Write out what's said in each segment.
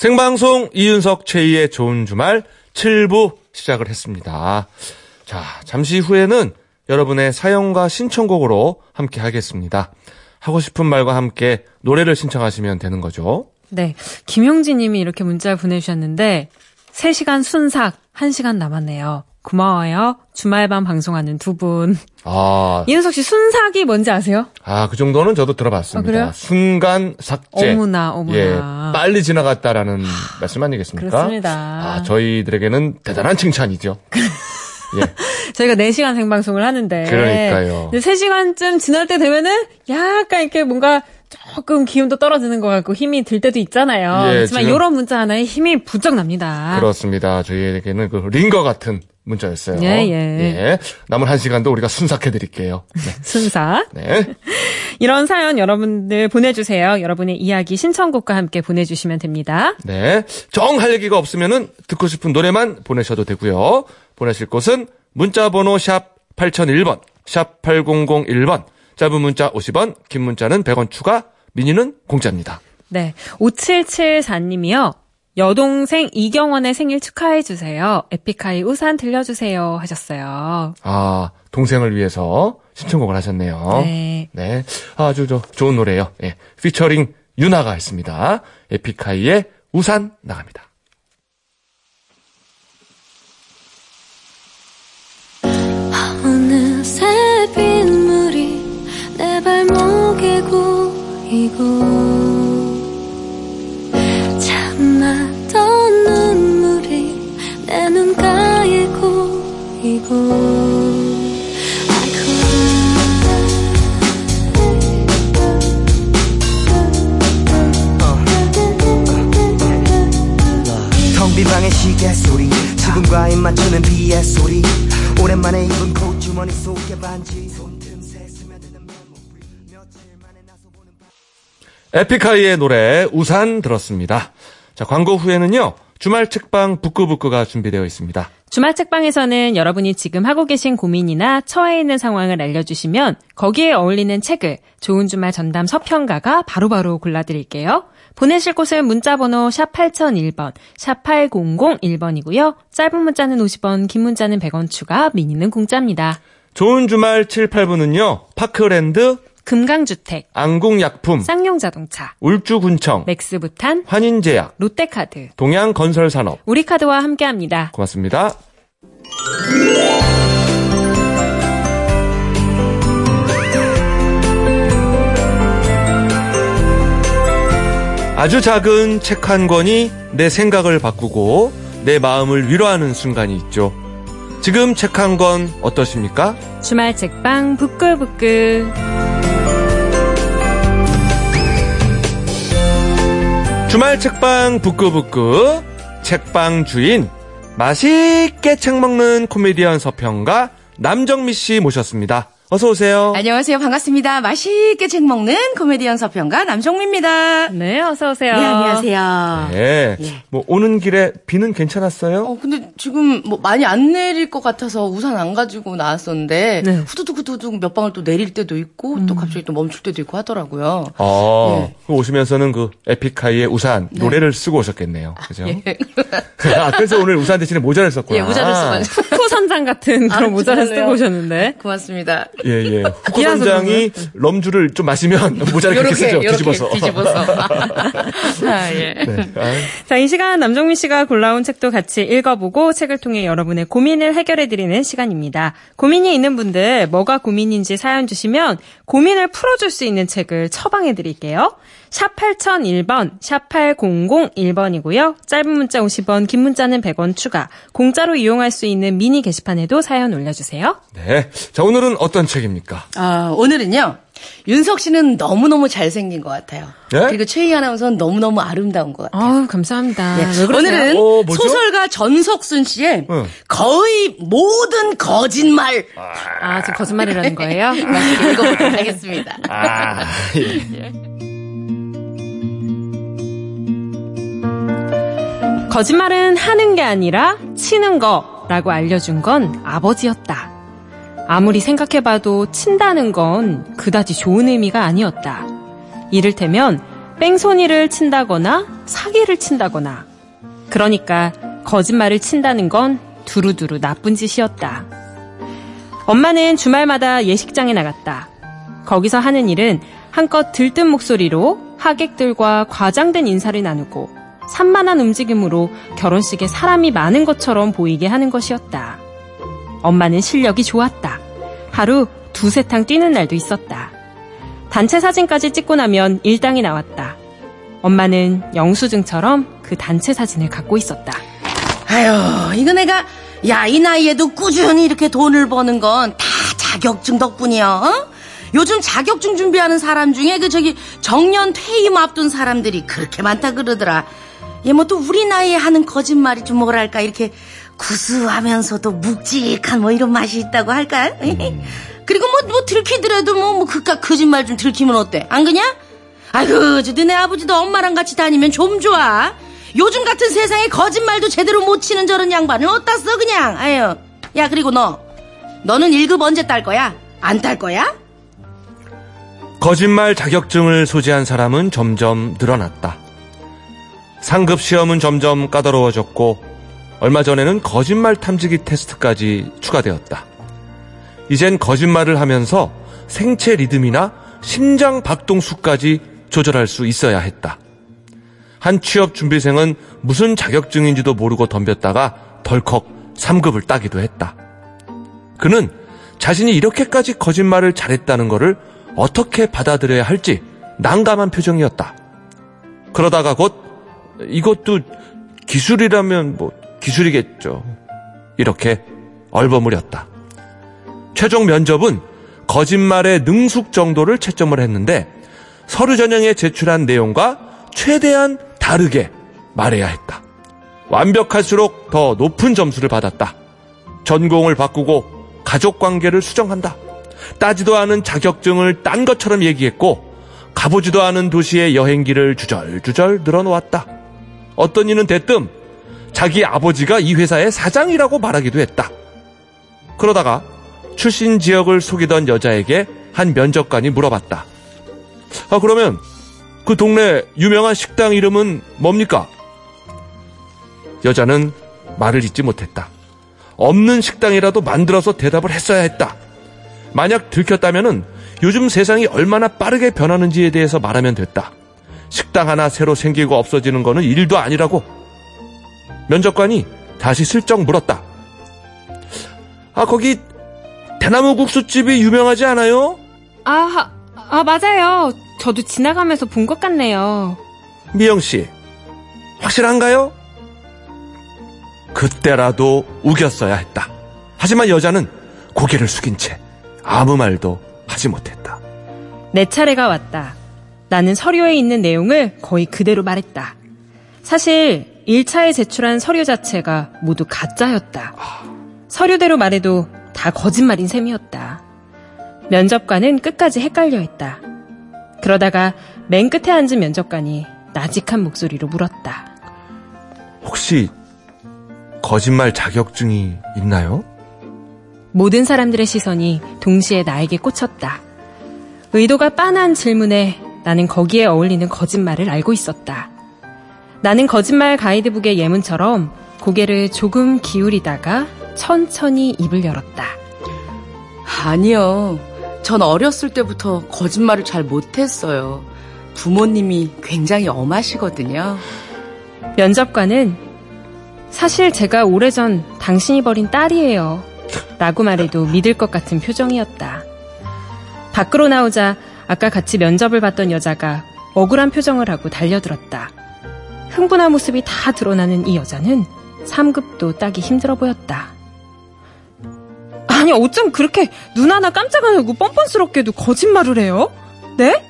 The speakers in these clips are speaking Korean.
생방송 이윤석 최희의 좋은 주말 7부 시작을 했습니다. 자, 잠시 후에는 여러분의 사연과 신청곡으로 함께 하겠습니다. 하고 싶은 말과 함께 노래를 신청하시면 되는 거죠. 네. 김용지 님이 이렇게 문자를 보내주셨는데, 3시간 순삭, 1시간 남았네요. 고마워요. 주말밤 방송하는 두 분. 아, 이은석 씨 순삭이 뭔지 아세요? 아, 그 정도는 저도 들어봤습니다. 아? 순간 삭제. 어머나, 어머나. 예, 빨리 지나갔다라는 말씀 아니겠습니까? 그렇습니다. 아, 저희들에게는 대단한 칭찬이죠. 예, 저희가 4시간 생방송을 하는데. 그러니까요. 3시간쯤 지날 때 되면은 약간 이렇게 뭔가 조금 기운도 떨어지는 것 같고 힘이 들 때도 있잖아요. 예, 그렇지만 이런 문자 하나에 힘이 부쩍 납니다. 그렇습니다. 저희에게는 그 링거 같은 문자였어요. 예, 예. 남은 한 시간도 우리가 순삭해드릴게요. 네. 순삭. 네. 이런 사연 여러분들 보내주세요. 여러분의 이야기 신청곡과 함께 보내주시면 됩니다. 네. 정 할 얘기가 없으면은 듣고 싶은 노래만 보내셔도 되고요. 보내실 곳은 문자번호 샵 8001번, 샵 8001번, 짧은 문자 50원, 긴 문자는 100원 추가, 미니는 공짜입니다. 네. 5774님이요. 여동생 이경원의 생일 축하해 주세요. 에픽하이 우산 들려주세요. 하셨어요. 아, 동생을 위해서 신청곡을 하셨네요. 네. 네. 아주 저, 좋은 노래요. 예. 피처링 유나가 했습니다. 에픽하이의 우산 나갑니다. 어느새 빗물이 내 발목에 고이고 입 맞추는 비의 소리 오랜만에 입은 콧주머니 속에 반지 에픽하이의 노래 우산 들었습니다. 자, 광고 후에는요. 주말 책방 북구북구가 준비되어 있습니다. 주말 책방에서는 여러분이 지금 하고 계신 고민이나 처해 있는 상황을 알려주시면 거기에 어울리는 책을 좋은 주말 전담 서평가가 바로바로 골라드릴게요. 보내실 곳은 문자번호 샵 8001번, 샵 8001번이고요. 짧은 문자는 50원, 긴 문자는 100원 추가, 미니는 공짜입니다. 좋은 주말 7, 8부는요. 파크랜드, 금강주택, 안국약품, 쌍용자동차, 울주군청, 맥스부탄, 환인제약, 롯데카드, 동양건설산업. 우리카드와 함께합니다. 고맙습니다. 아주 작은 책 한 권이 내 생각을 바꾸고 내 마음을 위로하는 순간이 있죠. 지금 책 한 권 어떠십니까? 주말 책방 북글북글. 주말 책방 북구북구 책방 주인 맛있게 책 먹는 코미디언 서평가 남정미 씨 모셨습니다. 어서 오세요. 안녕하세요. 반갑습니다. 맛있게 책 먹는 코미디언 서평가 남정미입니다. 네, 어서 오세요. 네, 안녕하세요. 네. 예. 뭐 오는 길에 비는 괜찮았어요? 어, 근데 지금 뭐 많이 안 내릴 것 같아서 우산 안 가지고 나왔었는데 네. 후두둑 후두둑 몇 방울 또 내릴 때도 있고 또 갑자기 또 멈출 때도 있고 하더라고요. 어, 예. 그 오시면서는 그 에픽하이의 우산 노래를 쓰고 오셨겠네요. 그죠? 예. 아, 그래서 오늘 우산 대신에 모자를 썼구나. 예, 모자를 써가지고. 후쿠 선장 같은 그런 아, 모자를. 쓰고 오셨는데. 고맙습니다. 예, 예. 후쿠 기아서 선장이 럼주를 좀 마시면 모자를 그렇게 쓰죠. 뒤집어서. 뒤집어서. 아, 예. 네. 아, 자, 이 시간 남정미 씨가 골라온 책도 같이 읽어보고 책을 통해 여러분의 고민을 해결해 드리는 시간입니다. 고민이 있는 분들 뭐가 고민인지 사연 주시면 고민을 풀어줄 수 있는 책을 처방해 드릴게요. 샵 8001번, 샵 8001번이고요. 짧은 문자 50원, 긴 문자는 100원 추가. 공짜로 이용할 수 있는 미니 게시판에도 사연 올려주세요. 네. 자, 오늘은 어떤 책입니까? 아, 오늘은요. 윤석 씨는 너무너무 잘생긴 것 같아요. 네? 그리고 최희 아나운서는 너무너무 아름다운 것 같아요. 아우, 감사합니다. 네. 오늘은 어? 소설가 전석순 씨의 응. 거의 모든 거짓말 아, 지금 거짓말이라는 거예요? 맛있게 읽어보도록 하겠습니다. 아, 예. 거짓말은 하는 게 아니라 치는 거라고 알려준 건 아버지였다. 아무리 생각해봐도 친다는 건 그다지 좋은 의미가 아니었다. 이를테면 뺑소니를 친다거나 사기를 친다거나 그러니까 거짓말을 친다는 건 두루두루 나쁜 짓이었다. 엄마는 주말마다 예식장에 나갔다. 거기서 하는 일은 한껏 들뜬 목소리로 하객들과 과장된 인사를 나누고 산만한 움직임으로 결혼식에 사람이 많은 것처럼 보이게 하는 것이었다. 엄마는 실력이 좋았다. 하루 두세 탕 뛰는 날도 있었다. 단체 사진까지 찍고 나면 일당이 나왔다. 엄마는 영수증처럼 그 단체 사진을 갖고 있었다. 아유, 이거 내가 야 이 나이에도 꾸준히 이렇게 돈을 버는 건 다 자격증 덕분이야. 어? 요즘 자격증 준비하는 사람 중에 그 저기 정년 퇴임 앞둔 사람들이 그렇게 많다 그러더라. 얘 뭐 또 우리 나이에 하는 거짓말이 좀 뭐랄까 이렇게 구수하면서도 묵직한 뭐 이런 맛이 있다고 할까? 그리고 뭐, 뭐 들키더라도 뭐, 뭐 그깟 거짓말 좀 들키면 어때? 안 그냐? 아이고, 저 너네 아버지도 엄마랑 같이 다니면 좀 좋아. 요즘 같은 세상에 거짓말도 제대로 못 치는 저런 양반을 어디다 써 그냥. 아유. 야 그리고 너, 너는 1급 언제 딸 거야? 안 딸 거야? 거짓말 자격증을 소지한 사람은 점점 늘어났다. 상급 시험은 점점 까다로워졌고 얼마 전에는 거짓말 탐지기 테스트까지 추가되었다. 이젠 거짓말을 하면서 생체 리듬이나 심장 박동수까지 조절할 수 있어야 했다. 한 취업 준비생은 무슨 자격증인지도 모르고 덤볐다가 덜컥 3급을 따기도 했다. 그는 자신이 이렇게까지 거짓말을 잘했다는 것을 어떻게 받아들여야 할지 난감한 표정이었다. 그러다가 곧 이것도 기술이라면 뭐 기술이겠죠. 이렇게 얼버무렸다. 최종 면접은 거짓말의 능숙 정도를 채점을 했는데 서류 전형에 제출한 내용과 최대한 다르게 말해야 했다. 완벽할수록 더 높은 점수를 받았다. 전공을 바꾸고 가족 관계를 수정한다. 따지도 않은 자격증을 딴 것처럼 얘기했고 가보지도 않은 도시의 여행기를 주절주절 늘어놓았다. 어떤 이는 대뜸 자기 아버지가 이 회사의 사장이라고 말하기도 했다. 그러다가 출신 지역을 속이던 여자에게 한 면접관이 물어봤다. 아, 그러면 그 동네 유명한 식당 이름은 뭡니까? 여자는 말을 잇지 못했다. 없는 식당이라도 만들어서 대답을 했어야 했다. 만약 들켰다면은 요즘 세상이 얼마나 빠르게 변하는지에 대해서 말하면 됐다. 식당 하나 새로 생기고 없어지는 거는 일도 아니라고. 면접관이 다시 슬쩍 물었다. 아, 거기 대나무 국수집이 유명하지 않아요? 아, 아, 맞아요. 저도 지나가면서 본 것 같네요. 미영 씨, 확실한가요? 그때라도 우겼어야 했다. 하지만 여자는 고개를 숙인 채 아무 말도 하지 못했다. 내 차례가 왔다. 나는 서류에 있는 내용을 거의 그대로 말했다. 사실 1차에 제출한 서류 자체가 모두 가짜였다. 서류대로 말해도 다 거짓말인 셈이었다. 면접관은 끝까지 헷갈려 했다. 그러다가 맨 끝에 앉은 면접관이 나직한 목소리로 물었다. 혹시 거짓말 자격증이 있나요? 모든 사람들의 시선이 동시에 나에게 꽂혔다. 의도가 빤한 질문에 나는 거기에 어울리는 거짓말을 알고 있었다. 나는 거짓말 가이드북의 예문처럼 고개를 조금 기울이다가 천천히 입을 열었다. 아니요. 전 어렸을 때부터 거짓말을 잘 못했어요. 부모님이 굉장히 엄하시거든요. 면접관은 사실 제가 오래전 당신이 버린 딸이에요. 라고 말해도 믿을 것 같은 표정이었다. 밖으로 나오자 아까 같이 면접을 봤던 여자가 억울한 표정을 하고 달려들었다. 흥분한 모습이 다 드러나는 이 여자는 3급도 따기 힘들어 보였다. 아, 아니 어쩜 그렇게 눈 하나 깜짝 안 하고 뻔뻔스럽게도 거짓말을 해요? 네?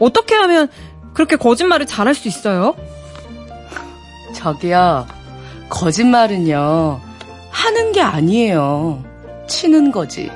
어떻게 하면 그렇게 거짓말을 잘할 수 있어요? 저기요, 거짓말은요, 하는 게 아니에요. 치는 거지.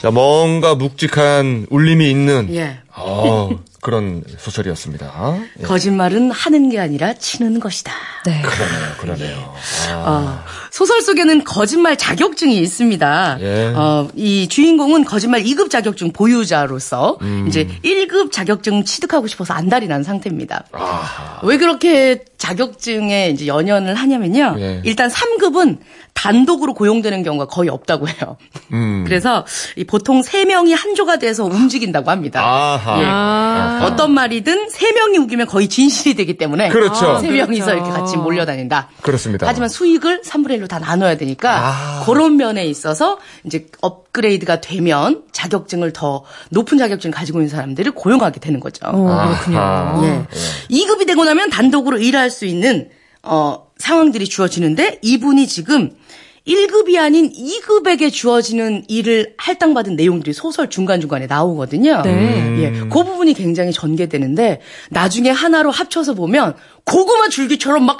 자, 뭔가 묵직한 울림이 있는 예. 어, 그런 소설이었습니다. 예, 거짓말은 하는 게 아니라 치는 것이다. 네. 그러네요, 그러네요. 어, 소설 속에는 거짓말 자격증이 있습니다. 예. 어, 이 주인공은 거짓말 2급 자격증 보유자로서 음. 이제 1급 자격증 취득하고 싶어서 안달이 난 상태입니다. 아, 왜 그렇게 자격증에 이제 연연을 하냐면요. 예. 일단 3급은 단독으로 고용되는 경우가 거의 없다고 해요. 음. 그래서 이 보통 3명이 한 조가 돼서 움직인다고 합니다. 아하. 예. 아. 어떤 말이든 3명이 우기면 거의 진실이 되기 때문에 그렇죠. 세 명이서 그렇죠. 이렇게 같이 몰려다닌다. 그렇습니다. 하지만 수익을 3분의 1로 다 나눠야 되니까 아. 그런 면에 있어서 이제 업그레이드가 되면 자격증을 더 높은 자격증을 가지고 있는 사람들을 고용하게 되는 거죠. 어, 그렇군요. 아하. 예. 2급이 되고 나면 단독으로 일할 수 있는 어 상황들이 주어지는데 이분이 지금 1급이 아닌 2급에게 주어지는 일을 할당받은 내용들이 소설 중간중간에 나오거든요. 네. 예. 그 부분이 굉장히 전개되는데 나중에 하나로 합쳐서 보면 고구마 줄기처럼 막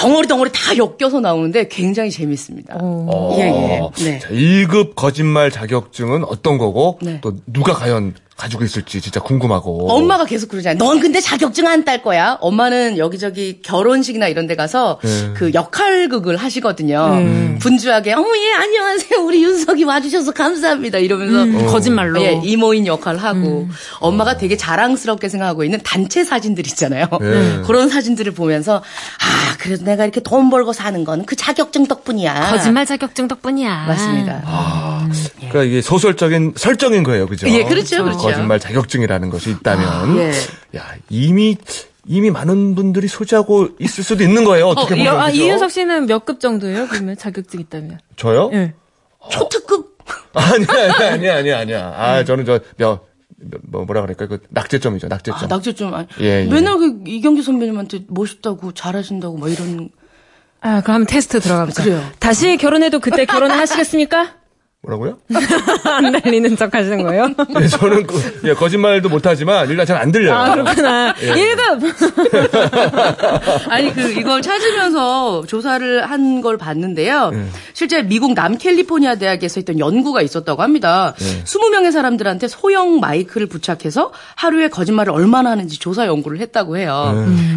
덩어리 덩어리 다 엮여서 나오는데 굉장히 재밌습니다. 어. 예, 예. 네. 자, 1급 거짓말 자격증은 어떤 거고 네. 또 누가 과연 가지고 있을지 진짜 궁금하고. 엄마가 계속 그러잖아요. 넌 근데 자격증 안 딸 거야. 엄마는 여기저기 결혼식이나 이런 데 가서 네. 그 역할극을 하시거든요. 네. 분주하게 어머 예 안녕하세요. 우리 윤석이 와 주셔서 감사합니다. 이러면서 음, 거짓말로. 예, 이모인 역할을 하고 엄마가 되게 자랑스럽게 생각하고 있는 단체 사진들 있잖아요. 네. 그런 사진들을 보면서 아 그래도 내가 이렇게 돈 벌고 사는 건 그 자격증 덕분이야. 거짓말 자격증 덕분이야. 맞습니다. 아, 그러니까 이게 소설적인 설정인 거예요, 그죠? 예, 그렇죠, 그렇죠. 거짓말 자격증이라는 것이 있다면, 예. 야 이미 이미 많은 분들이 소지하고 있을 수도 있는 거예요. 어떻게 어, 보면 아, 그죠? 이윤석 씨는 몇 급 정도예요? 그러면 자격증 있다면? 저요? 예. 초특급 아니야, 아니야, 아니야, 아니야, 아니야. 아, 저는 저, 몇, 뭐, 뭐라 그럴까, 그, 낙제점이죠, 낙제점. 아, 낙제 좀 아니, 예, 예. 맨날 그 이경규 선배님한테 멋있다고 잘하신다고 막 이런 아, 그럼 테스트 들어가보자. 그래요. 다시 결혼해도 그때 결혼을 하시겠습니까? 뭐라고요? 안 날리는 척 하시는 거예요? 예, 저는 그, 예, 거짓말도 못하지만 일단 잘 안 들려요. 아, 그렇구나. 예. 1급! 아니 그 이걸 찾으면서 조사를 한 걸 봤는데요. 예. 실제 미국 남캘리포니아 대학에서 했던 연구가 있었다고 합니다. 예. 20명의 사람들한테 소형 마이크를 부착해서 하루에 거짓말을 얼마나 하는지 조사 연구를 했다고 해요.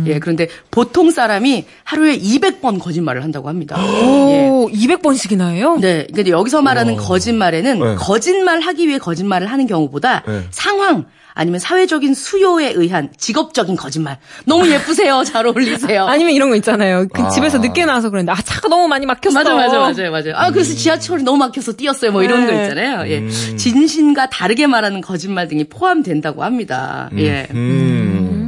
예, 그런데 보통 사람이 하루에 200번 거짓말을 한다고 합니다. 예. 오, 200번씩이나 해요? 네. 근데 여기서 말하는 거 짓말에는 네. 거짓말 하기 위해 거짓말을 하는 경우보다 네. 상황 아니면 사회적인 수요에 의한 직업적인 거짓말. 너무 예쁘세요. 잘 어울리세요. 아니면 이런 거 있잖아요. 그 아. 집에서 늦게 나와서 그랬는데, 아, 차가 너무 많이 막혔어. 맞아, 맞아, 맞아요, 맞아요. 아, 그래서 지하철이 너무 막혀서 뛰었어요. 뭐 이런 거 네. 있잖아요. 예. 진심과 다르게 말하는 거짓말 등이 포함된다고 합니다. 예. 음.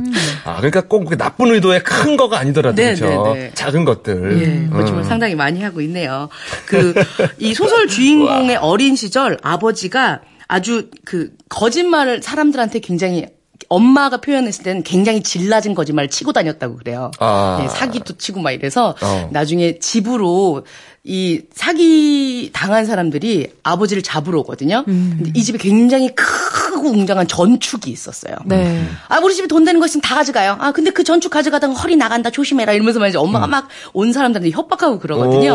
아, 그러니까 꼭 그렇게 나쁜 의도의 큰 거가 아니더라도, 네, 그렇죠? 네, 네. 작은 것들. 예, 거짓말 음. 상당히 많이 하고 있네요. 그, 이 소설 주인공의 어린 시절 아버지가 아주 그 거짓말을 사람들한테 굉장히 엄마가 표현했을 때는 굉장히 질 낮은 거짓말을 치고 다녔다고 그래요. 아. 예, 사기도 치고 막 이래서 어. 나중에 집으로 이 사기 당한 사람들이 아버지를 잡으러 오거든요. 근데 이 집에 굉장히 크고 웅장한 전축이 있었어요. 네. 아, 우리 집에 돈 되는 거 있으면 다 가져가요. 아, 근데 그 전축 가져가다가 허리 나간다. 조심해라. 이러면서 말이죠. 엄마가 막온 사람들한테 협박하고 그러거든요.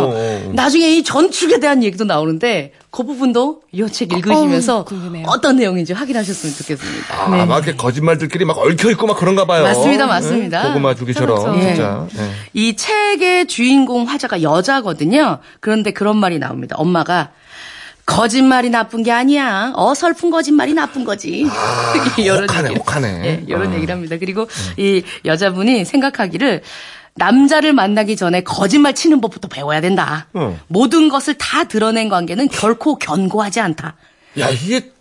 오. 나중에 이 전축에 대한 얘기도 나오는데 그 부분도 이 책 읽으시면서 궁금해요. 어떤 내용인지 확인하셨으면 좋겠습니다. 아, 막 이렇게 거짓말들끼리 막 얽혀 있고 막 그런가 봐요. 맞습니다, 맞습니다. 예? 고구마 주기처럼, 그렇죠. 진짜. 예. 이 책의 주인공 화자가 여자거든요. 그런데 그런 말이 나옵니다. 엄마가 거짓말이 나쁜 게 아니야. 어설픈 거짓말이 나쁜 거지. 이런 혹하네, 얘기. 혹하네. 예, 이런 아. 얘기를 합니다. 그리고 이 여자분이 생각하기를 남자를 만나기 전에 거짓말 치는 법부터 배워야 된다. 어. 모든 것을 다 드러낸 관계는 결코 견고하지 않다. 야, 이게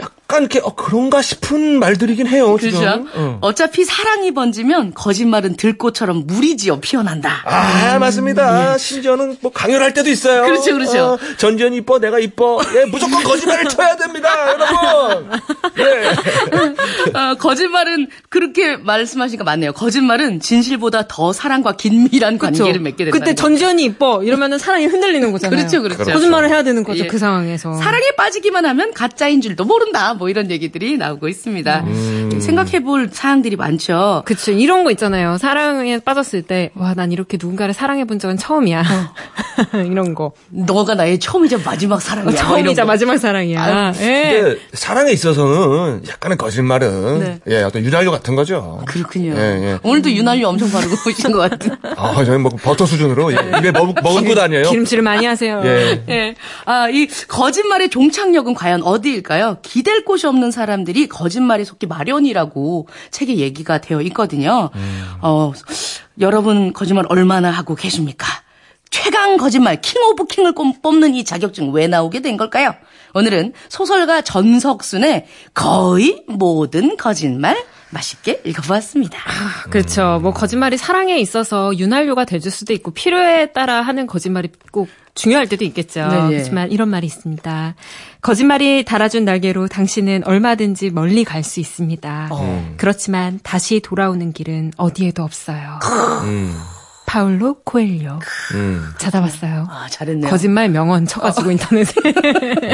약간 이렇게 어, 그런가 싶은 말들이긴 해요. 그죠? 어. 어차피 사랑이 번지면 거짓말은 들꽃처럼 물이 지어 피어난다. 아, 맞습니다. 심지어는 뭐 강연할 때도 있어요. 음, 그렇죠, 그렇죠. 어, 전지현 이뻐, 내가 이뻐. 예, 무조건 거짓말을 쳐야 됩니다, 여러분. 예. 어, 거짓말은 그렇게 말씀하시니까 맞네요. 거짓말은 진실보다 더 사랑과 긴밀한 그쵸? 관계를 맺게 된다. 그때 전지현이 이뻐 이러면은 사랑이 흔들리는 거잖아요. 그렇죠, 그렇죠. 거짓말을 해야 되는 거죠 예. 그 상황에서. 사랑에 빠지기만 하면 가짜인 줄도 모른다. 뭐 이런 얘기들이 나오고 있습니다. 음. 생각해볼 사항들이 많죠. 그쵸 이런 거 있잖아요. 사랑에 빠졌을 때 와 난 이렇게 누군가를 사랑해 본 적은 처음이야. 이런 거. 너가 나의 처음이자 마지막 사랑이야. 뭐 처음이자 거. 마지막 사랑이야. 아유, 예. 근데 사랑에 있어서는 약간의 거짓말은 네. 예, 어떤 유난료 같은 거죠. 그렇군요. 예, 예. 오늘도 유난료 엄청 바르고 오신 것 같은. 아, 저희 뭐 버터 수준으로 예, 입에 먹, 먹고 다녀요. 기름칠을 많이 하세요. 예. 예. 아, 이 거짓말의 종착역은 과연 어디일까요? 기댈 곳이 없는 사람들이 거짓말에 속기 마련이라고 책에 얘기가 되어 있거든요. 어, 여러분 거짓말 얼마나 하고 계십니까? 최강 거짓말 king of king을 꼽- 뽑는 이 자격증 왜 나오게 된 걸까요? 오늘은 소설가 전석순의 거의 모든 거짓말 맛있게 읽어보았습니다. 그렇죠. 뭐 거짓말이 사랑에 있어서 윤활유가 돼줄 수도 있고 필요에 따라 하는 거짓말이 꼭 중요할 때도 있겠죠. 네, 예. 그렇지만 이런 말이 있습니다. 거짓말이 달아준 날개로 당신은 얼마든지 멀리 갈 수 있습니다. 그렇지만 다시 돌아오는 길은 어디에도 없어요. 음, 파울로 코엘료 음. 찾아봤어요. 아, 잘했네요. 거짓말 명언 쳐가지고 인터넷에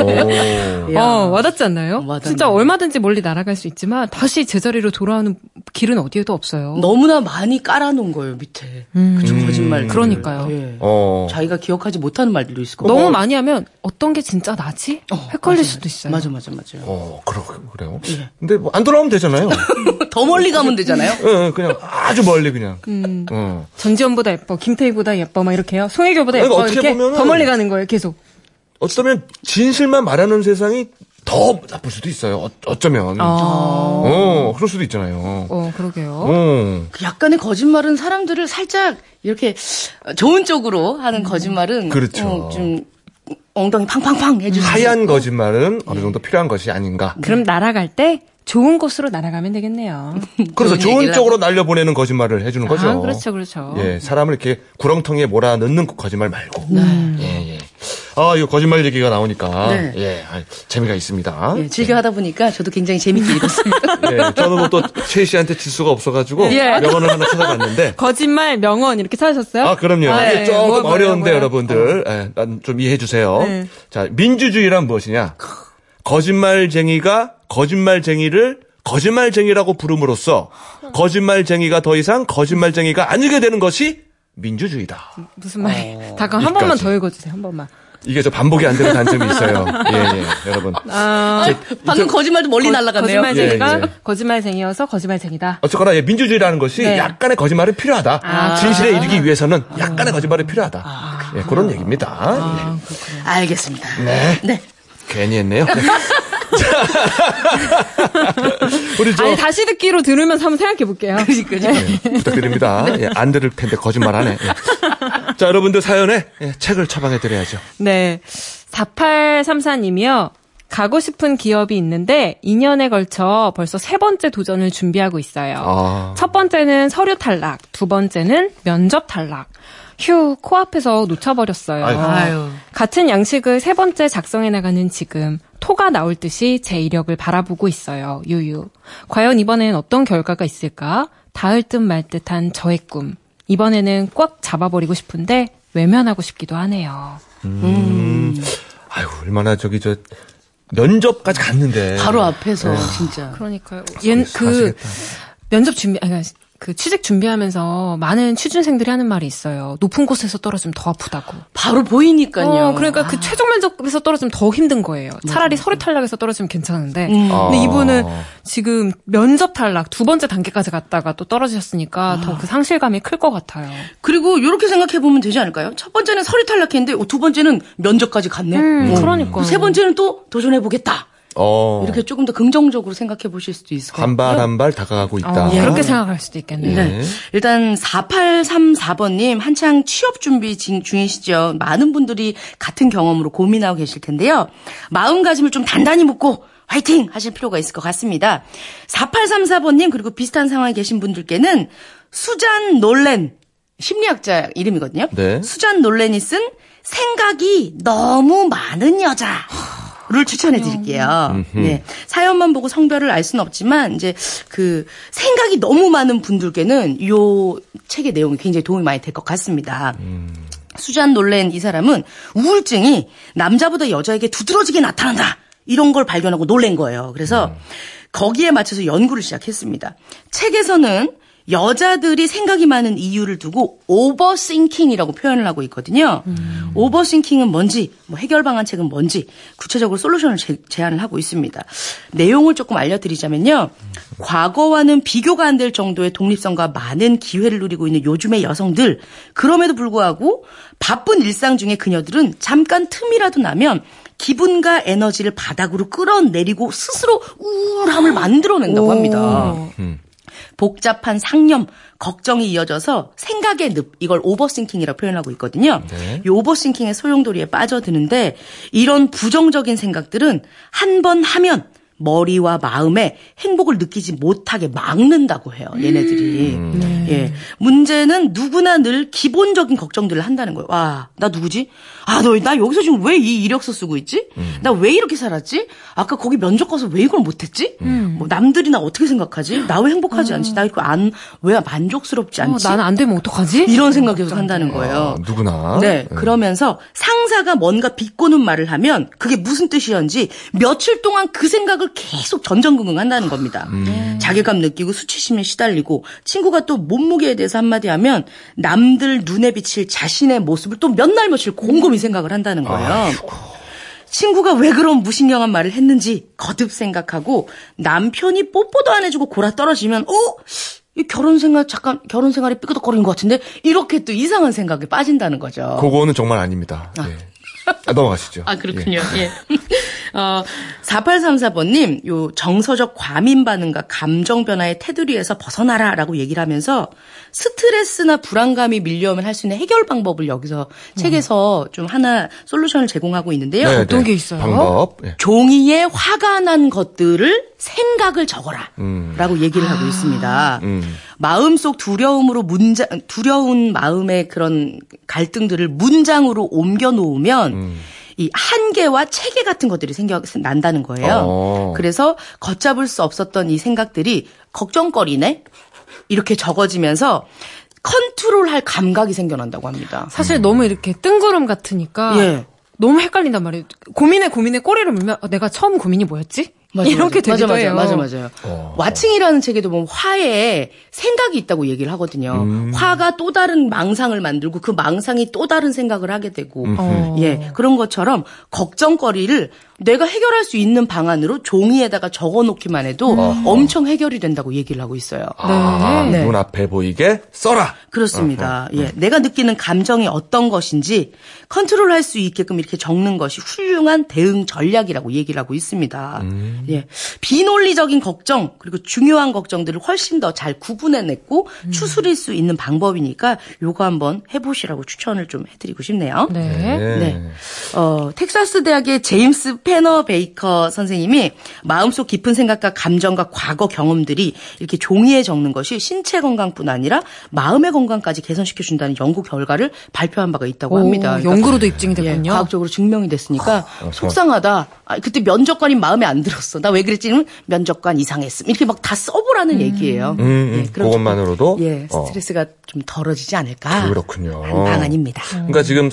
오. 야. 어 와닿지 않나요? 와닿네요. 진짜 얼마든지 멀리 날아갈 수 있지만 다시 제자리로 돌아오는 길은 어디에도 없어요. 너무나 많이 깔아놓은 거예요, 밑에. 그쵸, 거짓말. 그러니까요. 예. 어. 자기가 기억하지 못하는 말들도 있을 거고. 너무 많이 하면 어떤 게 진짜 나지? 헷갈릴 맞아요. 수도 있어요. 맞아, 맞아, 맞아. 어, 그러, 그래요. 근데 뭐 안 돌아오면 되잖아요. 더 멀리 가면 되잖아요. 예, 그냥 아주 멀리 그냥. 어. 전지현보 다 예뻐, 김태희보다 예뻐, 막 이렇게요. 송혜교보다 그러니까 예뻐, 어떻게 이렇게 보면은- 더 멀리 가는 거예요, 계속. 어쩌면 진실만 말하는 세상이 더 나쁠 수도 있어요. 어, 어쩌면. 아, 어, 그럴 수도 있잖아요. 어, 그러게요. 어. 그 약간의 거짓말은 사람들을 살짝 이렇게 좋은 쪽으로 하는 거짓말은 그렇죠. 어, 좀 엉덩이 팡팡팡 수 하얀. 거짓말은 어느 정도 필요한 것이 아닌가. 그럼 날아갈 때 좋은 곳으로 날아가면 되겠네요. 그래서 좋은 쪽으로 날려보내는 거짓말을 해주는 거죠. 아, 그렇죠, 그렇죠. 예, 사람을 이렇게 구렁텅이에 몰아 넣는 거짓말 말고. 네. 예, 예. 아, 이거 거짓말 얘기가 나오니까. 네. 예, 아, 재미가 있습니다. 예, 즐겨 하다 보니까 저도 굉장히 재밌게 읽었습니다. 예, 저는 뭐 또 최희 씨한테 질 수가 없어가지고 예. 명언을 하나 찾아봤는데. 거짓말, 명언 이렇게 찾으셨어요? 아, 그럼요. 아, 이게 네. 조금 뭐, 뭐예요, 어려운데 뭐예요? 여러분들, 예, 난좀 이해해 주세요. 네. 자, 민주주의란 무엇이냐? 거짓말쟁이가 거짓말쟁이를 거짓말쟁이라고 부름으로써 거짓말쟁이가 더 이상 거짓말쟁이가 아니게 되는 것이 민주주의다. 무슨 말이에요? 잠깐 한 번만. 더 읽어주세요, 한 번만. 이게 저 반복이 안 되는 단점이 있어요. 예, 예, 여러분. 아, 방금 거짓말도 멀리 날아갔네요. 거짓말쟁이가 예, 예. 거짓말쟁이여서 거짓말쟁이다. 어쨌거나 예, 민주주의라는 것이 네. 약간의 거짓말이 필요하다. 아. 진실에 이르기 위해서는 약간의 거짓말이 필요하다. 예, 그런 얘기입니다. 아, 알겠습니다. 네. 네. 괜히 했네요. 네. 우리 저 아니, 다시 듣기로 들으면서 한번 생각해 볼게요. 그러니까요. 예, 부탁드립니다. 예, 안 들을 텐데 거짓말하네. 예. 자, 여러분들 사연에 예, 책을 처방해 드려야죠. 네. 4834님이요. 가고 싶은 기업이 있는데 2년에 걸쳐 벌써 세 번째 도전을 준비하고 있어요. 아. 첫 번째는 서류 탈락, 두 번째는 면접 탈락. 휴, 코앞에서 놓쳐버렸어요. 아이고. 아유. 같은 양식을 세 번째 작성해 나가는 지금 토가 나올 듯이 제 이력을 바라보고 있어요. 유유. 과연 이번엔 어떤 결과가 있을까? 닿을 듯 말 듯한 저의 꿈. 이번에는 꽉 잡아버리고 싶은데 외면하고 싶기도 하네요. 아유, 얼마나 저기 저 면접까지 갔는데. 바로 앞에서 진짜. 그러니까요. 얘, 그 사시겠다. 면접 준비, 아니, 그 취직 준비하면서 많은 취준생들이 하는 말이 있어요. 높은 곳에서 떨어지면 더 아프다고. 바로 보이니까요. 어, 그러니까 그 최종 면접에서 떨어지면 더 힘든 거예요. 차라리 서류 탈락에서 떨어지면 괜찮은데. 아. 근데 이분은 지금 면접 탈락 두 번째 단계까지 갔다가 또 떨어지셨으니까 더그 상실감이 클 것 같아요. 그리고 이렇게 생각해 보면 되지 않을까요? 첫 번째는 서류 탈락했는데 어, 두 번째는 면접까지 갔네. 음, 어. 그러니까요. 세 번째는 또 도전해 보겠다. 어. 이렇게 조금 더 긍정적으로 생각해 보실 수도 있을 것 같아요. 한 발 한 발 다가가고 있다. 어, 그렇게 생각할 수도 있겠네요. 네. 일단 4834번님 한창 취업 준비 중- 중이시죠. 많은 분들이 같은 경험으로 고민하고 계실 텐데요. 마음가짐을 좀 단단히 먹고 화이팅! 하실 필요가 있을 것 같습니다. 4834번님, 그리고 비슷한 상황에 계신 분들께는 수잔 놀렌, 심리학자 이름이거든요. 네. 수잔 놀렌이 쓴 생각이 너무 많은 여자. 를 추천해 드릴게요. 네. 사연만 보고 성별을 알 수는 없지만, 이제 그 생각이 너무 많은 분들께는 요 책의 내용이 굉장히 도움이 많이 될 것 같습니다. 수잔 놀렌 이 사람은 우울증이 남자보다 여자에게 두드러지게 나타난다. 이런 걸 발견하고 놀란 거예요. 그래서 거기에 맞춰서 연구를 시작했습니다. 책에서는 여자들이 생각이 많은 이유를 두고 오버싱킹이라고 표현을 하고 있거든요. 오버싱킹은 뭔지, 뭐 해결 방안 책은 뭔지 구체적으로 솔루션을 제, 제안을 하고 있습니다. 내용을 조금 알려드리자면요. 과거와는 비교가 안 될 정도의 독립성과 많은 기회를 누리고 있는 요즘의 여성들 그럼에도 불구하고 바쁜 일상 중에 그녀들은 잠깐 틈이라도 나면 기분과 에너지를 바닥으로 끌어내리고 스스로 우울함을 만들어낸다고 합니다. 복잡한 상념, 걱정이 이어져서 생각의 늪, 이걸 오버싱킹이라고 표현하고 있거든요. 네. 이 오버싱킹의 소용돌이에 빠져드는데 이런 부정적인 생각들은 한 번 하면 머리와 마음에 행복을 느끼지 못하게 막는다고 해요. 얘네들이. 예. 문제는 누구나 늘 기본적인 걱정들을 한다는 거예요. 와, 나 누구지? 아, 너, 나 여기서 지금 왜 이 이력서 쓰고 있지? 나왜 이렇게 살았지? 아까 거기 면접 가서 왜 이걸 못했지? 뭐 남들이 나 어떻게 생각하지? 나 왜 행복하지 않지? 나 이거 안, 왜 만족스럽지 어, 않지? 나는 안 되면 어떡하지? 이런 생각 계속 한다는 거예요. 아, 누구나. 네, 그러면서 상사가 뭔가 비꼬는 말을 하면 그게 무슨 뜻이었는지 며칠 동안 그 생각을 계속 전전긍긍 한다는 겁니다. 자괴감 느끼고 수치심에 시달리고 친구가 또 몸무게에 대해서 한마디 하면 남들 눈에 비칠 자신의 모습을 또 몇 날 며칠 곰곰이 생각을 한다는 거예요. 친구가 왜 그런 무신경한 말을 했는지 거듭 생각하고 남편이 뽀뽀도 안 해주고 골아 떨어지면 어? 이 결혼 생활 잠깐 결혼 생활이 삐끄덕거리는 것 같은데 이렇게 또 이상한 생각에 빠진다는 거죠. 그거는 정말 아닙니다. 예. 아, 넘어가시죠. 아, 그렇군요. 예. 어, 4834번님, 요 정서적 과민 반응과 감정 변화의 테두리에서 벗어나라 라고 얘기를 하면서 스트레스나 불안감이 밀려오면 할 수 있는 해결 방법을 여기서 책에서 좀 하나 솔루션을 제공하고 있는데요. 네, 어떤 네. 게 있어요? 방법. 예. 종이에 화가 난 것들을 생각을 적어라. 음. 라고 얘기를 하고 있습니다. 음. 마음속 두려움으로 문장, 두려운 마음의 그런 갈등들을 문장으로 옮겨 놓으면 음. 이 한계와 체계 같은 것들이 생겨 난다는 거예요. 어. 그래서 걷잡을 수 없었던 이 생각들이 걱정거리네? 이렇게 적어지면서 컨트롤할 감각이 생겨난다고 합니다. 사실 너무 이렇게 뜬구름 같으니까 예. 너무 헷갈린단 말이에요. 고민에 고민에 꼬리를 물면 어, 내가 처음 고민이 뭐였지? 이렇게 되기도 맞아, 해요. 맞아, 맞아, 맞아요. 어. 와칭이라는 책에도 보면 화에 생각이 있다고 얘기를 하거든요. 음. 화가 또 다른 망상을 만들고 그 망상이 또 다른 생각을 하게 되고, 어. 예, 그런 것처럼 걱정거리를 내가 해결할 수 있는 방안으로 종이에다가 적어 놓기만 해도 엄청 해결이 된다고 얘기를 하고 있어요. 아, 네. 눈앞에 보이게 써라. 그렇습니다. 예. 내가 느끼는 감정이 어떤 것인지 컨트롤 할 수 있게끔 이렇게 적는 것이 훌륭한 대응 전략이라고 얘기를 하고 있습니다. 예. 비논리적인 걱정, 그리고 중요한 걱정들을 훨씬 더 잘 구분해냈고 추스릴 수 있는 방법이니까 요거 한번 해보시라고 추천을 좀 해드리고 싶네요. 네. 네. 어, 텍사스 대학의 제임스 페너 베이커 선생님이 마음속 깊은 생각과 감정과 과거 경험들이 이렇게 종이에 적는 것이 신체 건강뿐 아니라 마음의 건강까지 개선시켜 준다는 연구 결과를 발표한 바가 있다고 합니다. 오, 그러니까 연구로도 입증이 예, 됐군요. 과학적으로 증명이 됐으니까 속상하다. 아, 그때 면접관이 마음에 안 들었어. 나 왜 그랬지는 면접관 이상했음. 이렇게 막 다 써보라는 얘기예요. 음, 음, 그럼 그것만으로도? 예, 어. 스트레스가 좀 덜어지지 않을까. 그렇군요. 방안입니다. 그러니까 지금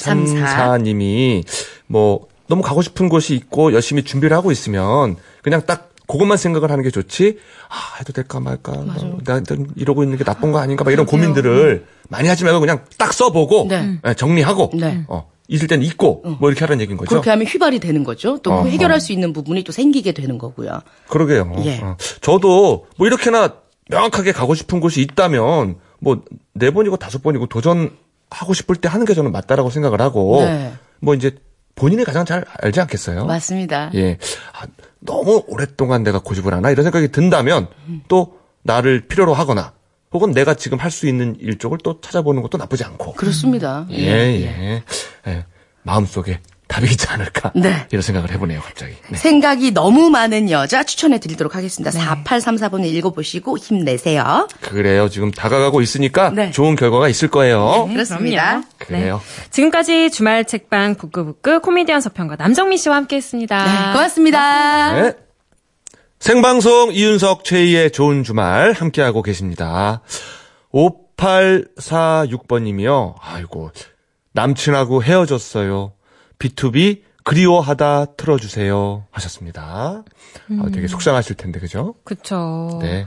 4834님이 뭐 너무 가고 싶은 곳이 있고 열심히 준비를 하고 있으면 그냥 딱 그것만 생각을 하는 게 좋지. 아, 해도 될까 말까. 뭐, 나 이러고 있는 게 나쁜 거 아닌가 막 이런 고민들을 많이 하지 말고 그냥 딱 써보고 네. 예, 정리하고 네. 어, 있을 때는 잊고 뭐 이렇게 하라는 얘기인 거죠. 그렇게 하면 휘발이 되는 거죠. 또 어허. 해결할 수 있는 부분이 또 생기게 되는 거고요. 그러게요. 예. 어. 저도 뭐 이렇게나 명확하게 가고 싶은 곳이 있다면 뭐 네 번이고 다섯 번이고 도전하고 싶을 때 하는 게 저는 맞다라고 생각을 하고 네. 뭐 이제 본인이 가장 잘 알지 않겠어요? 맞습니다. 예. 아, 너무 오랫동안 내가 고집을 하나 이런 생각이 든다면 또 나를 필요로 하거나 혹은 내가 지금 할 수 있는 일 쪽을 또 찾아보는 것도 나쁘지 않고. 그렇습니다. 예, 예. 예. 마음속에 답이 있지 않을까. 네. 이런 생각을 해보네요, 갑자기. 네. 생각이 너무 많은 여자 추천해 드리도록 하겠습니다. 4834번 읽어보시고 힘내세요. 그래요. 지금 다가가고 있으니까 네. 좋은 결과가 있을 거예요. 그렇습니다. 그럼요. 그래요. 네. 지금까지 주말 책방 북구북구 코미디언 서평가 남정미 씨와 함께 했습니다. 네, 고맙습니다. 네. 생방송 이윤석 최희의 좋은 주말 함께하고 계십니다. 5846번님이요. 아이고, 남친하고 헤어졌어요. B2B 그리워하다 틀어주세요. 하셨습니다. 아, 되게 속상하실 텐데, 그죠? 그쵸. 네.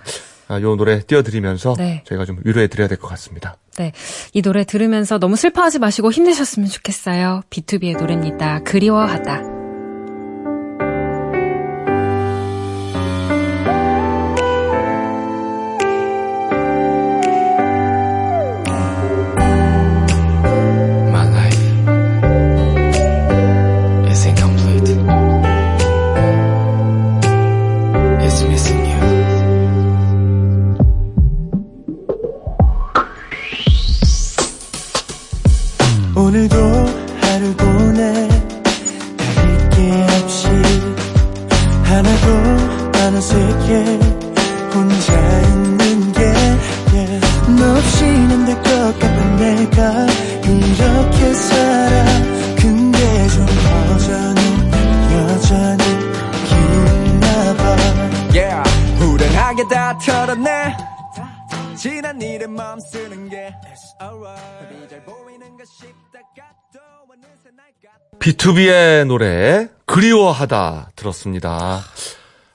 아, 요 노래 띄워드리면서 네. 저희가 좀 위로해드려야 될 것 같습니다. 네. 이 노래 들으면서 너무 슬퍼하지 마시고 힘내셨으면 좋겠어요. B2B의 노래입니다. 그리워하다. B2B의 노래 그리워하다 들었습니다.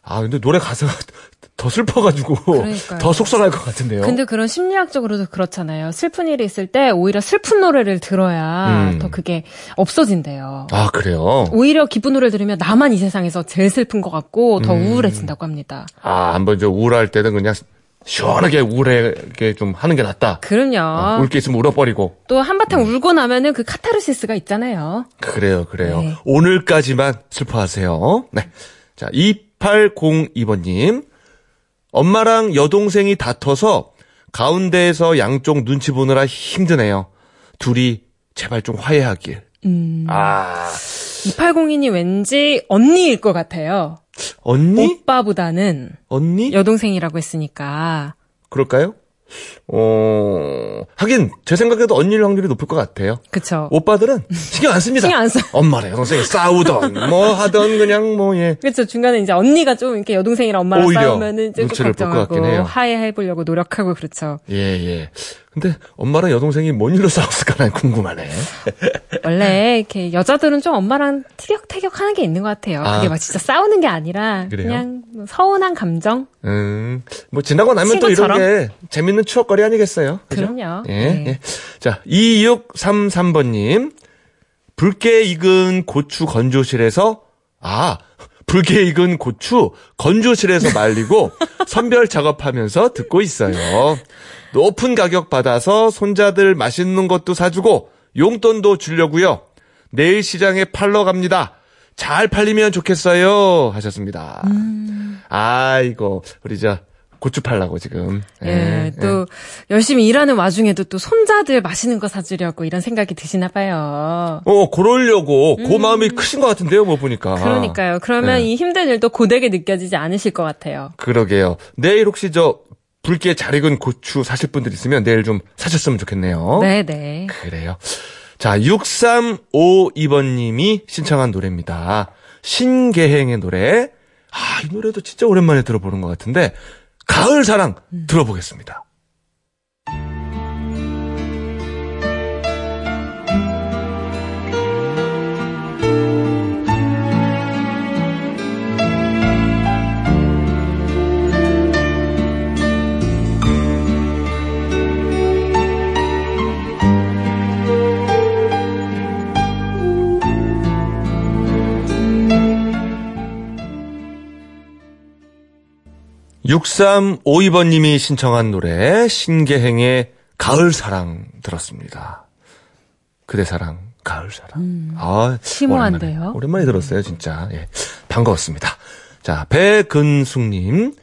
아 근데 노래 가사가 더 슬퍼가지고 그러니까요. 더 속상할 것 같은데요. 근데 그런 심리학적으로도 그렇잖아요. 슬픈 일이 있을 때 오히려 슬픈 노래를 들어야 음. 더 그게 없어진대요. 아 그래요? 오히려 기쁜 노래를 들으면 나만 이 세상에서 제일 슬픈 것 같고 더 음. 우울해진다고 합니다. 아 한번 저 우울할 때는 그냥 시원하게 우울하게 좀 하는 게 낫다. 그럼요. 울게 있으면 울어버리고. 또 한바탕 울고 나면은 그 카타르시스가 있잖아요. 그래요, 그래요. 네. 오늘까지만 슬퍼하세요. 네. 자, 2802번님. 엄마랑 여동생이 다퉈서 가운데에서 양쪽 눈치 보느라 힘드네요. 둘이 제발 좀 화해하길. 음. 아, 2802님 왠지 언니일 것 같아요. 언니? 오빠보다는 언니? 여동생이라고 했으니까. 그럴까요? 어, 하긴, 제 생각에도 언니일 확률이 높을 것 같아요. 그쵸. 오빠들은 신경 안 씁니다. 신경 안 써. 엄마랑 여동생이 싸우던, 뭐 하던, 그냥 뭐, 예. 그렇죠. 중간에 이제 언니가 좀 이렇게 여동생이랑 엄마랑 싸우면은 좀 걱정하고 해요. 화해해 보려고 노력하고 그렇죠. 예, 예. 근데 엄마랑 여동생이 뭔 일로 싸웠을까 난 궁금하네. 원래 이렇게 여자들은 좀 엄마랑 티격태격 하는 게 있는 것 같아요. 아. 그게 막 진짜 싸우는 게 아니라 그래요? 그냥 뭐 서운한 감정? 음, 뭐 지나고 나면 또 이런 친구처럼? 게 재밌는 추억거리 아니겠어요? 그죠? 그럼요. 예, 네. 예. 자, 2633번님. 붉게 익은 고추 건조실에서, 아, 붉게 익은 고추 건조실에서 말리고 선별 작업하면서 듣고 있어요. 높은 가격 받아서 손자들 맛있는 것도 사주고 용돈도 주려고요. 내일 시장에 팔러 갑니다. 잘 팔리면 좋겠어요. 하셨습니다. 음. 아이고, 우리 저 고추 팔라고 지금. 예, 또 열심히 일하는 와중에도 또 손자들 맛있는 거 사주려고 이런 생각이 드시나 봐요. 어, 그러려고 그 마음이 크신 것 같은데요, 뭐 보니까. 음. 그러니까요. 그러면 네. 이 힘든 일도 고되게 느껴지지 않으실 것 같아요. 그러게요. 내일 혹시 저 붉게 잘 익은 고추 사실 분들 있으면 내일 좀 사셨으면 좋겠네요. 네네. 그래요. 자, 6352번님이 신청한 노래입니다. 신계행의 노래. 아, 이 노래도 진짜 오랜만에 들어보는 것 같은데, 가을 사랑 들어보겠습니다. 육3 5 2번님이 신청한 노래 신계행의 가을 사랑 들었습니다. 그대 사랑, 가을 사랑. 아, 심오한데요? 오랜만에, 오랜만에 들었어요, 진짜. 예. 반가웠습니다. 자, 배근숙님.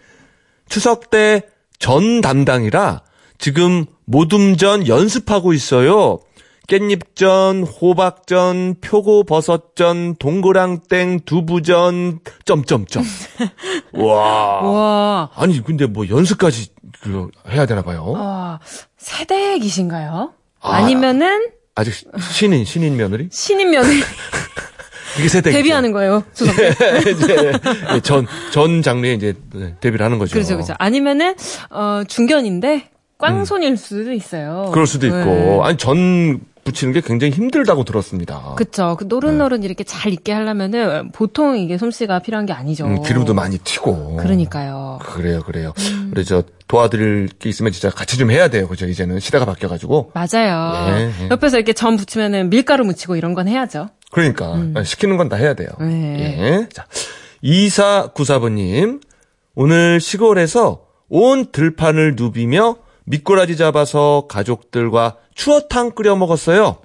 추석 때 전 담당이라 지금 모둠전 연습하고 있어요. 깻잎전, 호박전, 표고버섯전, 동그랑땡, 두부전, 점점점. 와. 와, 아니 근데 뭐 연습까지 그 해야 되나 봐요. 아, 세대기신가요? 아. 아니면은 아직 신인 신인 며느리? 신인 며느리 이게 세대 데뷔하는 거예요. 죄송합니다. 이제 전, 전 장르에 이제 네, 데뷔를 하는 거죠. 그렇죠, 그렇죠. 아니면은 어 중견인데 꽝손일 수도 있어요. 음. 그럴 수도 있고. 네. 아니, 전 붙이는 게 굉장히 힘들다고 들었습니다. 그쵸. 그 노릇노릇 이렇게 잘 익게 하려면은 보통 이게 솜씨가 필요한 게 아니죠. 음, 기름도 많이 튀고. 그러니까요. 그래요, 그래요. 음. 그래, 저, 도와드릴 게 있으면 진짜 같이 좀 해야 돼요. 그죠? 이제는 시대가 바뀌어가지고. 맞아요. 예, 예. 옆에서 이렇게 전 부치면은 밀가루 묻히고 이런 건 해야죠. 그러니까, 시키는 건 다 해야 돼요. 음. 네. 예. 자, 2494번님. 오늘 시골에서 온 들판을 누비며 미꾸라지 잡아서 가족들과 추어탕 끓여 먹었어요.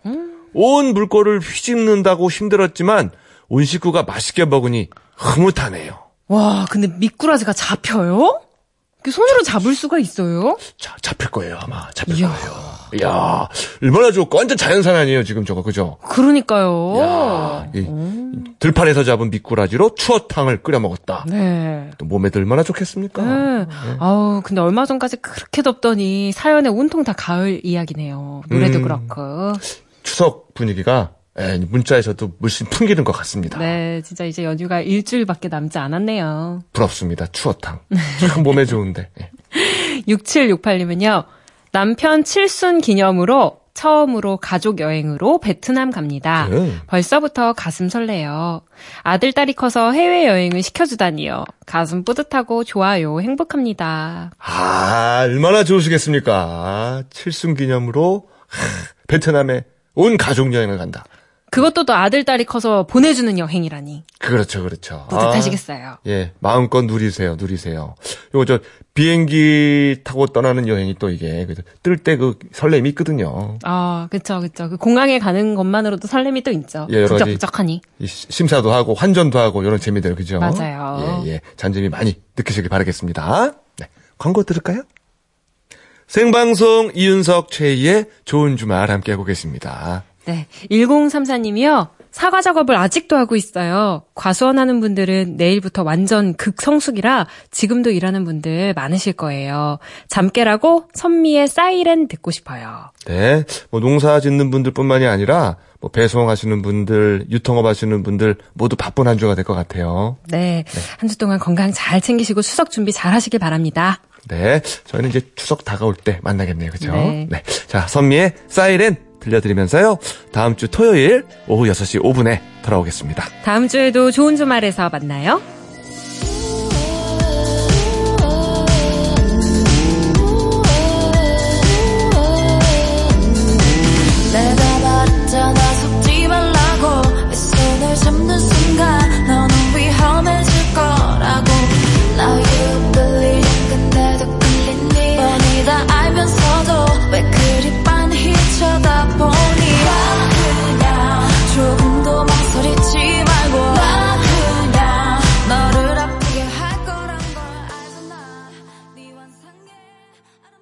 온 물꼬를 휘집는다고 힘들었지만 온 식구가 맛있게 먹으니 흐뭇하네요. 와, 근데 미꾸라지가 잡혀요? 그 손으로 잡을 수가 있어요? 자, 잡힐 거예요, 아마. 잡힐 이야. 거예요. 이야, 얼마나 좋고 완전 자연산 아니에요, 지금 저거, 그죠? 그러니까요. 야, 이 들판에서 잡은 미꾸라지로 추어탕을 끓여 먹었다. 네. 또 몸에도 얼마나 좋겠습니까? 네. 아우, 근데 얼마 전까지 그렇게 덥더니 사연에 온통 다 가을 이야기네요. 노래도 음. 그렇고. 추석 분위기가 예, 문자에서도 물씬 풍기는 것 같습니다. 네, 진짜 이제 연휴가 일주일밖에 남지 않았네요. 부럽습니다. 추어탕. 참 몸에 좋은데. 예. 6768님은요, 남편 칠순 기념으로 처음으로 가족 여행으로 베트남 갑니다. 네. 벌써부터 가슴 설레요. 아들, 딸이 커서 해외여행을 시켜주다니요. 가슴 뿌듯하고 좋아요. 행복합니다. 아, 얼마나 좋으시겠습니까? 칠순 기념으로 하, 베트남에 온 가족 여행을 간다. 그것도 또 아들, 딸이 커서 보내주는 여행이라니. 그렇죠, 그렇죠. 뿌듯하시겠어요. 아, 예, 마음껏 누리세요, 누리세요. 요거 저 비행기 타고 떠나는 여행이 또 이게 뜰 때 그 설렘이 있거든요. 아, 그쵸, 그쵸. 그 공항에 가는 것만으로도 설렘이 또 있죠. 예, 여러 시- 심사도 하고 환전도 하고 이런 재미들 그죠? 맞아요. 예, 예. 잔재미 많이 느끼시길 바라겠습니다. 네. 광고 들을까요? 생방송 이윤석 최희의 좋은 주말 함께하고 계십니다. 네. 1034님이요. 사과 작업을 아직도 하고 있어요. 과수원하는 분들은 내일부터 완전 극성숙이라 지금도 일하는 분들 많으실 거예요. 잠 깨라고 선미의 사이렌 듣고 싶어요. 네. 뭐 농사 짓는 분들뿐만이 아니라 뭐 배송하시는 분들, 유통업 하시는 분들 모두 바쁜 한 주가 될 것 같아요. 네. 한주 동안 건강 잘 챙기시고 추석 준비 잘 하시길 바랍니다. 네. 저희는 이제 추석 다가올 때 만나겠네요. 그죠? 네. 자, 선미의 사이렌 들려드리면서요. 다음 주 토요일 오후 6시 5분에 돌아오겠습니다. 다음 주에도 좋은 주말에서 만나요.